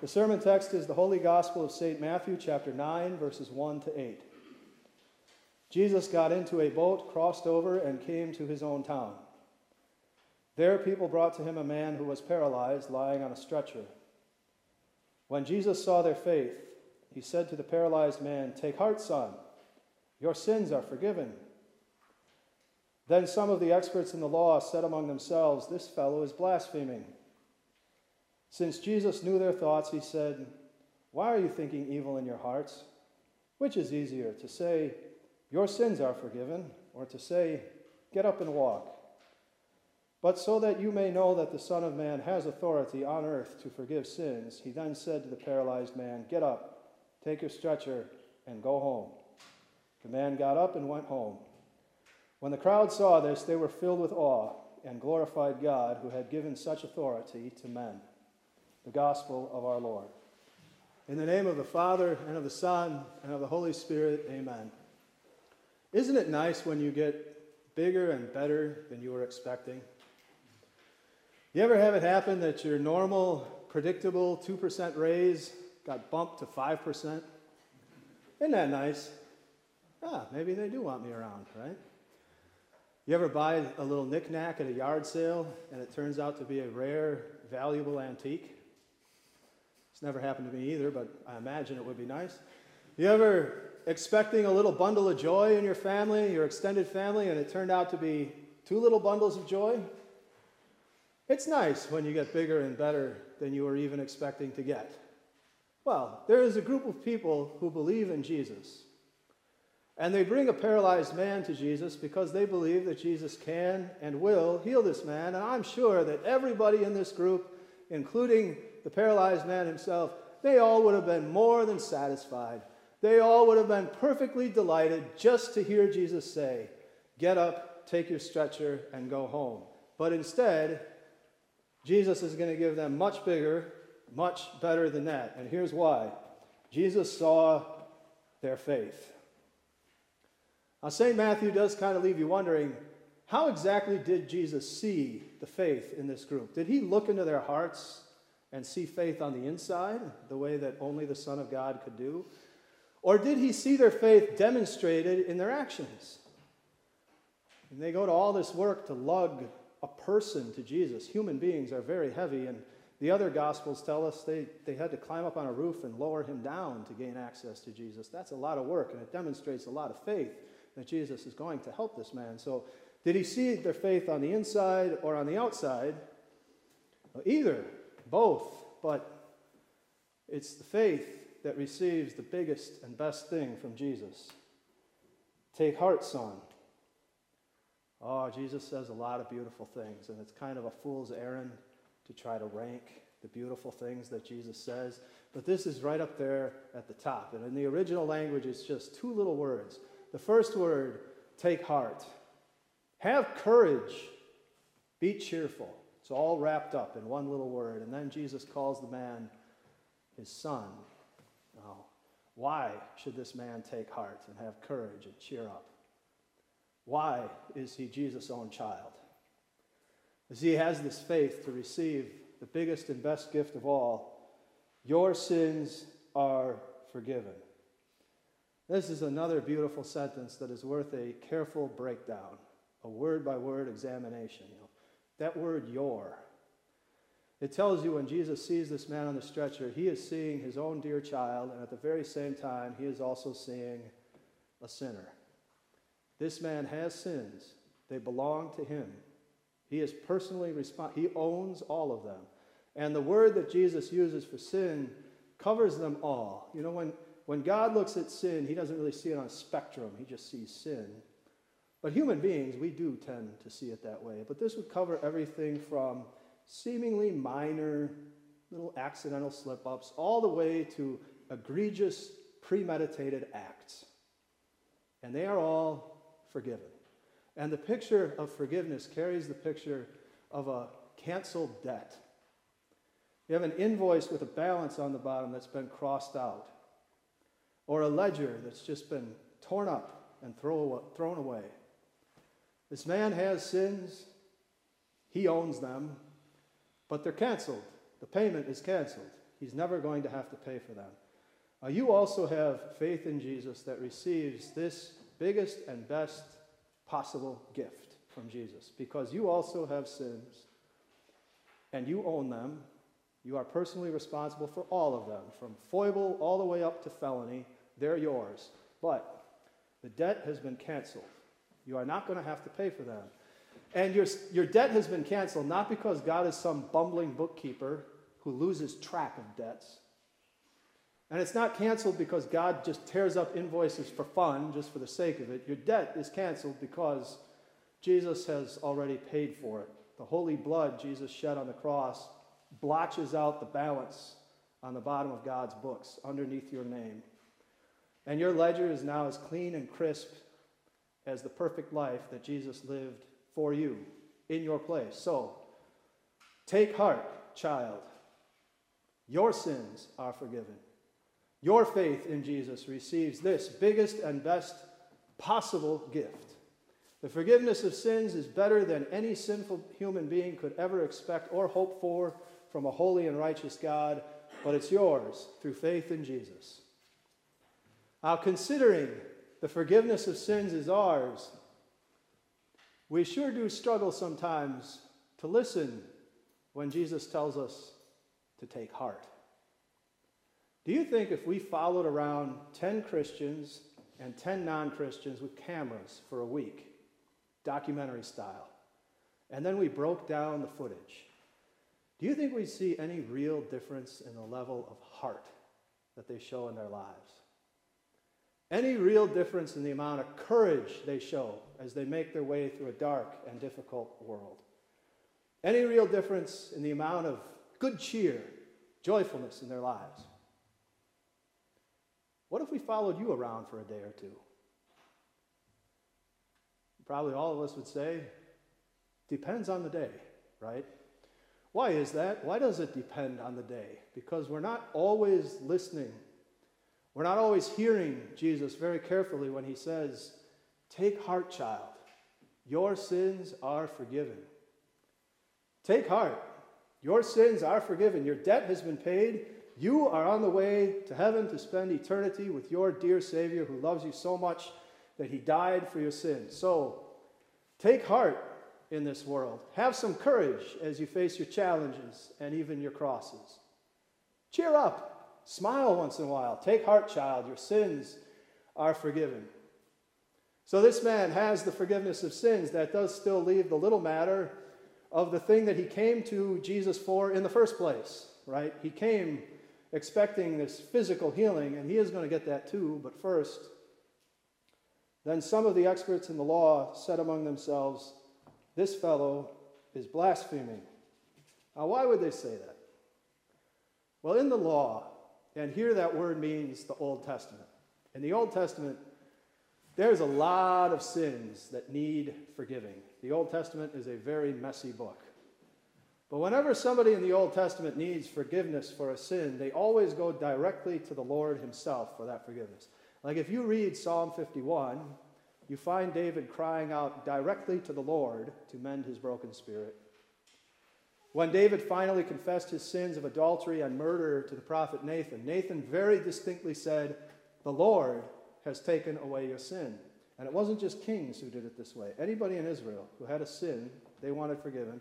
The sermon text is the Holy Gospel of St. Matthew, chapter 9, verses 1 to 8. Jesus got into a boat, crossed over, and came to his own town. There, people brought to him a man who was paralyzed, lying on a stretcher. When Jesus saw their faith, he said to the paralyzed man, Take heart, son, your sins are forgiven. Then some of the experts in the law said among themselves, This fellow is blaspheming. Since Jesus knew their thoughts, he said, Why are you thinking evil in your hearts? Which is easier, to say, Your sins are forgiven, or to say, Get up and walk? But so that you may know that the Son of Man has authority on earth to forgive sins, he then said to the paralyzed man, Get up, take your stretcher, and go home. The man got up and went home. When the crowd saw this, they were filled with awe and glorified God who had given such authority to men the gospel of our Lord. In the name of the Father, and of the Son, and of the Holy Spirit, amen. Isn't it nice when you get bigger and better than you were expecting? You ever have it happen that your normal, predictable 2% raise got bumped to 5%? Isn't that nice? Ah, maybe they do want me around, right? You ever buy a little knickknack at a yard sale and it turns out to be a rare, valuable antique? It's never happened to me either, but I imagine it would be nice. You ever expecting a little bundle of joy in your family, your extended family, and it turned out to be two little bundles of joy? It's nice when you get bigger and better than you were even expecting to get. Well, there is a group of people who believe in Jesus. And they bring a paralyzed man to Jesus because they believe that Jesus can and will heal this man. And I'm sure that everybody in this group, including the paralyzed man himself, they all would have been more than satisfied. They all would have been perfectly delighted just to hear Jesus say, Get up, take your stretcher, and go home. But instead, Jesus is going to give them much bigger, much better than that. And here's why Jesus saw their faith. Now, St. Matthew does kind of leave you wondering how exactly did Jesus see the faith in this group? Did he look into their hearts and see faith on the inside, the way that only the Son of God could do? Or did he see their faith demonstrated in their actions? And they go to all this work to lug a person to Jesus. Human beings are very heavy, and the other Gospels tell us they, they had to climb up on a roof and lower him down to gain access to Jesus. That's a lot of work, and it demonstrates a lot of faith that Jesus is going to help this man. So, did he see their faith on the inside or on the outside? Well, either both, but it's the faith that receives the biggest and best thing from Jesus. Take heart, son. Oh, Jesus says a lot of beautiful things, and it's kind of a fool's errand to try to rank the beautiful things that Jesus says. But this is right up there at the top. And in the original language, it's just two little words. The first word, take heart. Have courage. Be cheerful. It's all wrapped up in one little word. And then Jesus calls the man his son. Now, why should this man take heart and have courage and cheer up? Why is he Jesus' own child? As he has this faith to receive the biggest and best gift of all, your sins are forgiven. This is another beautiful sentence that is worth a careful breakdown, a word by word examination. You know, that word, your. It tells you when Jesus sees this man on the stretcher, he is seeing his own dear child, and at the very same time, he is also seeing a sinner. This man has sins, they belong to him. He is personally responsible, he owns all of them. And the word that Jesus uses for sin covers them all. You know, when, when God looks at sin, he doesn't really see it on a spectrum, he just sees sin. But human beings, we do tend to see it that way. But this would cover everything from seemingly minor little accidental slip ups all the way to egregious premeditated acts. And they are all forgiven. And the picture of forgiveness carries the picture of a canceled debt. You have an invoice with a balance on the bottom that's been crossed out, or a ledger that's just been torn up and thrown away. This man has sins, he owns them, but they're canceled. The payment is canceled. He's never going to have to pay for them. Uh, you also have faith in Jesus that receives this biggest and best possible gift from Jesus because you also have sins and you own them. You are personally responsible for all of them, from foible all the way up to felony. They're yours. But the debt has been canceled. You are not going to have to pay for them. And your, your debt has been canceled not because God is some bumbling bookkeeper who loses track of debts. And it's not canceled because God just tears up invoices for fun, just for the sake of it. Your debt is canceled because Jesus has already paid for it. The holy blood Jesus shed on the cross blotches out the balance on the bottom of God's books underneath your name. And your ledger is now as clean and crisp as the perfect life that Jesus lived for you in your place. So, take heart, child. Your sins are forgiven. Your faith in Jesus receives this biggest and best possible gift. The forgiveness of sins is better than any sinful human being could ever expect or hope for from a holy and righteous God, but it's yours through faith in Jesus. Now, considering the forgiveness of sins is ours, we sure do struggle sometimes to listen when Jesus tells us to take heart. Do you think if we followed around 10 Christians and 10 non Christians with cameras for a week, documentary style, and then we broke down the footage, do you think we'd see any real difference in the level of heart that they show in their lives? Any real difference in the amount of courage they show as they make their way through a dark and difficult world. Any real difference in the amount of good cheer, joyfulness in their lives. What if we followed you around for a day or two? Probably all of us would say, depends on the day, right? Why is that? Why does it depend on the day? Because we're not always listening we're not always hearing Jesus very carefully when he says, Take heart, child. Your sins are forgiven. Take heart. Your sins are forgiven. Your debt has been paid. You are on the way to heaven to spend eternity with your dear Savior who loves you so much that he died for your sins. So take heart in this world. Have some courage as you face your challenges and even your crosses. Cheer up. Smile once in a while. Take heart, child. Your sins are forgiven. So, this man has the forgiveness of sins. That does still leave the little matter of the thing that he came to Jesus for in the first place, right? He came expecting this physical healing, and he is going to get that too. But first, then some of the experts in the law said among themselves, This fellow is blaspheming. Now, why would they say that? Well, in the law, and here that word means the Old Testament. In the Old Testament, there's a lot of sins that need forgiving. The Old Testament is a very messy book. But whenever somebody in the Old Testament needs forgiveness for a sin, they always go directly to the Lord Himself for that forgiveness. Like if you read Psalm 51, you find David crying out directly to the Lord to mend his broken spirit. When David finally confessed his sins of adultery and murder to the prophet Nathan, Nathan very distinctly said, The Lord has taken away your sin. And it wasn't just kings who did it this way. Anybody in Israel who had a sin they wanted forgiven,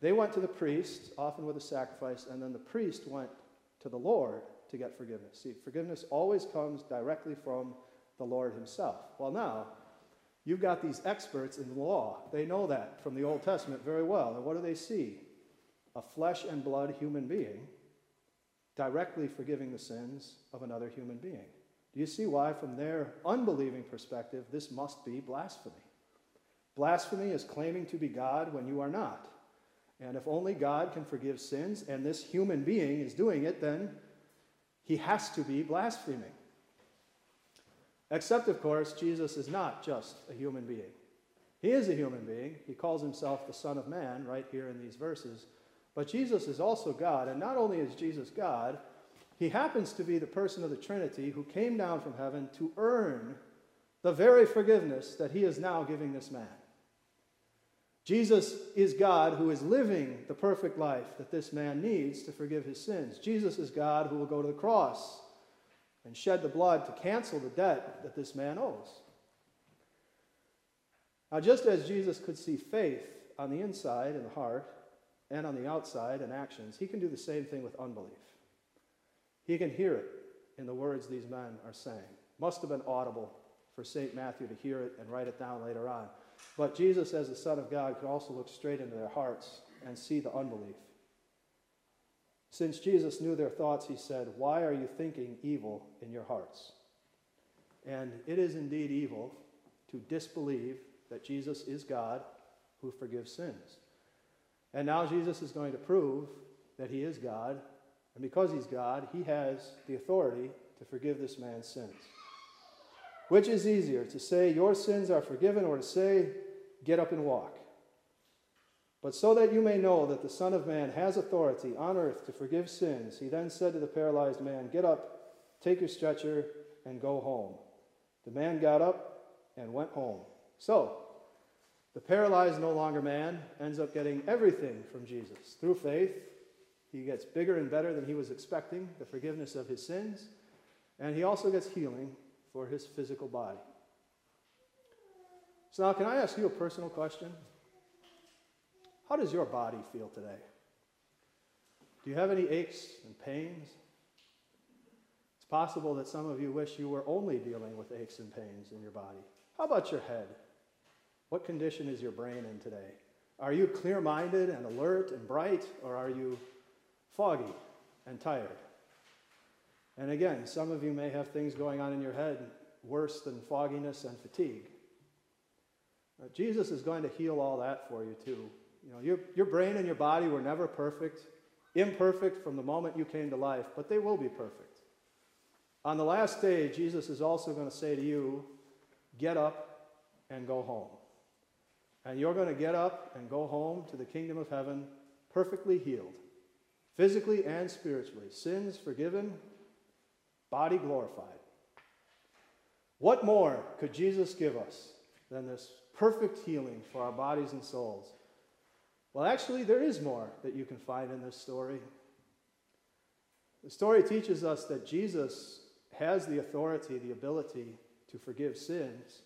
they went to the priest, often with a sacrifice, and then the priest went to the Lord to get forgiveness. See, forgiveness always comes directly from the Lord himself. Well, now, you've got these experts in the law. They know that from the Old Testament very well. And what do they see? A flesh and blood human being directly forgiving the sins of another human being. Do you see why, from their unbelieving perspective, this must be blasphemy? Blasphemy is claiming to be God when you are not. And if only God can forgive sins and this human being is doing it, then he has to be blaspheming. Except, of course, Jesus is not just a human being. He is a human being. He calls himself the Son of Man right here in these verses. But Jesus is also God, and not only is Jesus God, he happens to be the person of the Trinity who came down from heaven to earn the very forgiveness that he is now giving this man. Jesus is God who is living the perfect life that this man needs to forgive his sins. Jesus is God who will go to the cross and shed the blood to cancel the debt that this man owes. Now, just as Jesus could see faith on the inside in the heart and on the outside in actions, he can do the same thing with unbelief. He can hear it in the words these men are saying. Must have been audible for St. Matthew to hear it and write it down later on. But Jesus, as the Son of God, could also look straight into their hearts and see the unbelief. Since Jesus knew their thoughts, he said, Why are you thinking evil in your hearts? And it is indeed evil to disbelieve that Jesus is God who forgives sins. And now Jesus is going to prove that he is God, and because he's God, he has the authority to forgive this man's sins. Which is easier, to say, Your sins are forgiven, or to say, Get up and walk? But so that you may know that the Son of Man has authority on earth to forgive sins, he then said to the paralyzed man, Get up, take your stretcher, and go home. The man got up and went home. So, the paralyzed, no longer man, ends up getting everything from Jesus. Through faith, he gets bigger and better than he was expecting, the forgiveness of his sins, and he also gets healing for his physical body. So, now can I ask you a personal question? How does your body feel today? Do you have any aches and pains? It's possible that some of you wish you were only dealing with aches and pains in your body. How about your head? What condition is your brain in today? Are you clear minded and alert and bright, or are you foggy and tired? And again, some of you may have things going on in your head worse than fogginess and fatigue. Uh, Jesus is going to heal all that for you too. You know, your, your brain and your body were never perfect, imperfect from the moment you came to life, but they will be perfect. On the last day, Jesus is also going to say to you, get up and go home. And you're going to get up and go home to the kingdom of heaven perfectly healed, physically and spiritually, sins forgiven, body glorified. What more could Jesus give us than this perfect healing for our bodies and souls? Well, actually, there is more that you can find in this story. The story teaches us that Jesus has the authority, the ability to forgive sins.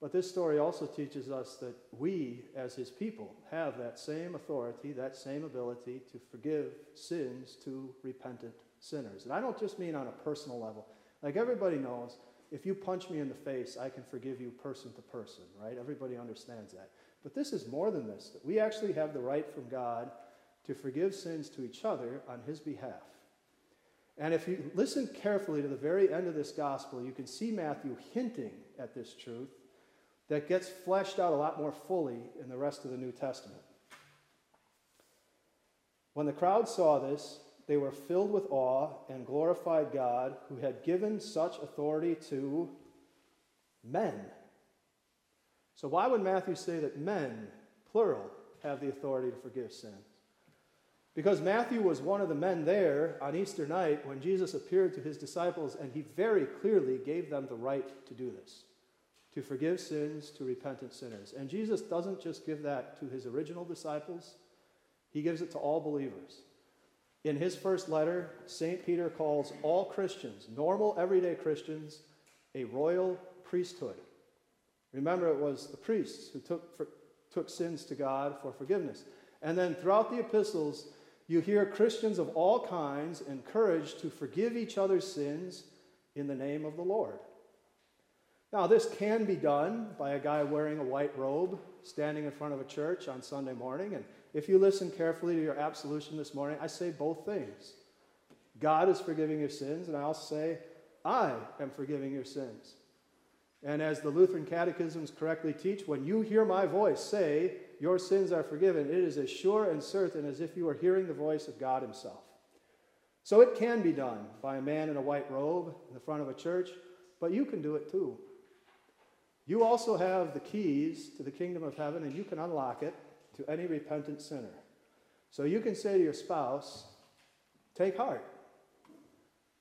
But this story also teaches us that we, as his people, have that same authority, that same ability to forgive sins to repentant sinners. And I don't just mean on a personal level. Like everybody knows, if you punch me in the face, I can forgive you person to person, right? Everybody understands that. But this is more than this, that we actually have the right from God to forgive sins to each other on his behalf. And if you listen carefully to the very end of this gospel, you can see Matthew hinting at this truth that gets fleshed out a lot more fully in the rest of the New Testament. When the crowd saw this, they were filled with awe and glorified God who had given such authority to men. So, why would Matthew say that men, plural, have the authority to forgive sins? Because Matthew was one of the men there on Easter night when Jesus appeared to his disciples, and he very clearly gave them the right to do this to forgive sins to repentant sinners. And Jesus doesn't just give that to his original disciples, he gives it to all believers. In his first letter, St. Peter calls all Christians, normal, everyday Christians, a royal priesthood. Remember, it was the priests who took, for, took sins to God for forgiveness. And then throughout the epistles, you hear Christians of all kinds encouraged to forgive each other's sins in the name of the Lord. Now, this can be done by a guy wearing a white robe standing in front of a church on Sunday morning. And if you listen carefully to your absolution this morning, I say both things. God is forgiving your sins, and I also say, I am forgiving your sins. And as the Lutheran catechisms correctly teach, when you hear my voice say, Your sins are forgiven, it is as sure and certain as if you were hearing the voice of God Himself. So it can be done by a man in a white robe in the front of a church, but you can do it too. You also have the keys to the kingdom of heaven, and you can unlock it to any repentant sinner. So you can say to your spouse, Take heart.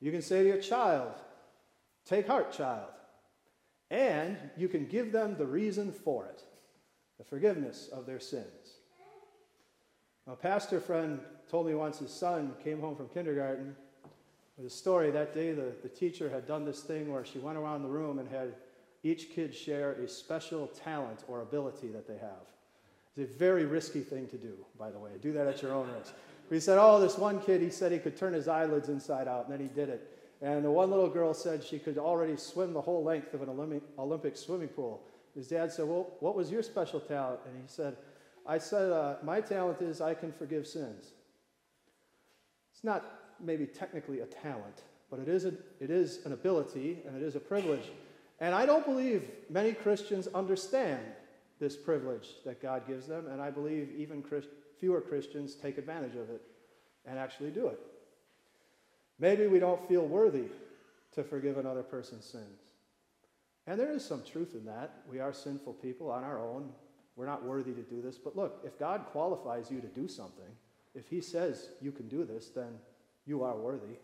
You can say to your child, Take heart, child. And you can give them the reason for it. the forgiveness of their sins. A pastor friend told me once his son came home from kindergarten with a story. That day, the, the teacher had done this thing where she went around the room and had each kid share a special talent or ability that they have. It's a very risky thing to do, by the way. Do that at your own risk. He said, Oh, this one kid, he said he could turn his eyelids inside out, and then he did it. And the one little girl said she could already swim the whole length of an Olympic, Olympic swimming pool. His dad said, Well, what was your special talent? And he said, I said, uh, My talent is I can forgive sins. It's not maybe technically a talent, but it is, a, it is an ability and it is a privilege. And I don't believe many Christians understand this privilege that God gives them, and I believe even Christ, fewer Christians take advantage of it and actually do it. Maybe we don't feel worthy to forgive another person's sins. And there is some truth in that. We are sinful people on our own. We're not worthy to do this. But look, if God qualifies you to do something, if He says you can do this, then you are worthy.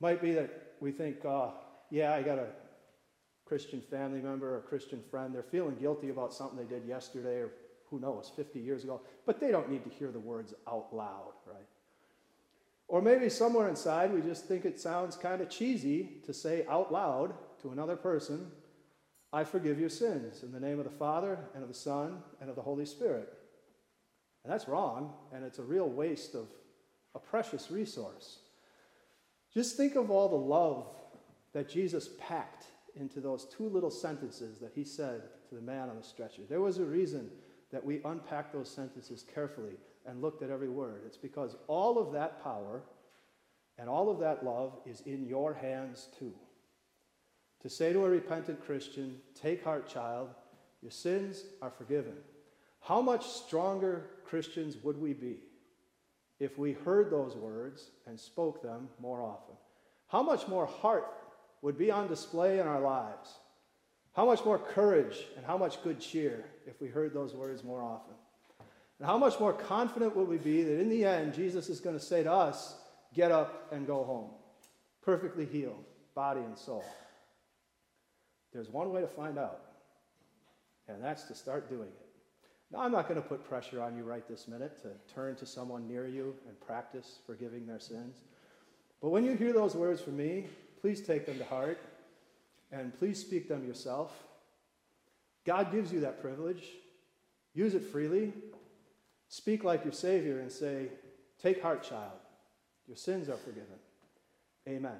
Might be that we think, uh, yeah, I got a Christian family member or a Christian friend. They're feeling guilty about something they did yesterday or who knows, 50 years ago, but they don't need to hear the words out loud, right? Or maybe somewhere inside we just think it sounds kind of cheesy to say out loud to another person, I forgive your sins in the name of the Father and of the Son and of the Holy Spirit. And that's wrong, and it's a real waste of a precious resource. Just think of all the love that Jesus packed into those two little sentences that he said to the man on the stretcher. There was a reason that we unpacked those sentences carefully and looked at every word. It's because all of that power and all of that love is in your hands too. To say to a repentant Christian, Take heart, child, your sins are forgiven. How much stronger Christians would we be if we heard those words and spoke them more often? How much more heart would be on display in our lives? How much more courage and how much good cheer if we heard those words more often? And how much more confident would we be that in the end, Jesus is going to say to us, Get up and go home, perfectly healed, body and soul? There's one way to find out, and that's to start doing it. Now, I'm not going to put pressure on you right this minute to turn to someone near you and practice forgiving their sins. But when you hear those words from me, please take them to heart and please speak them yourself. God gives you that privilege. Use it freely. Speak like your Savior and say, Take heart, child. Your sins are forgiven. Amen.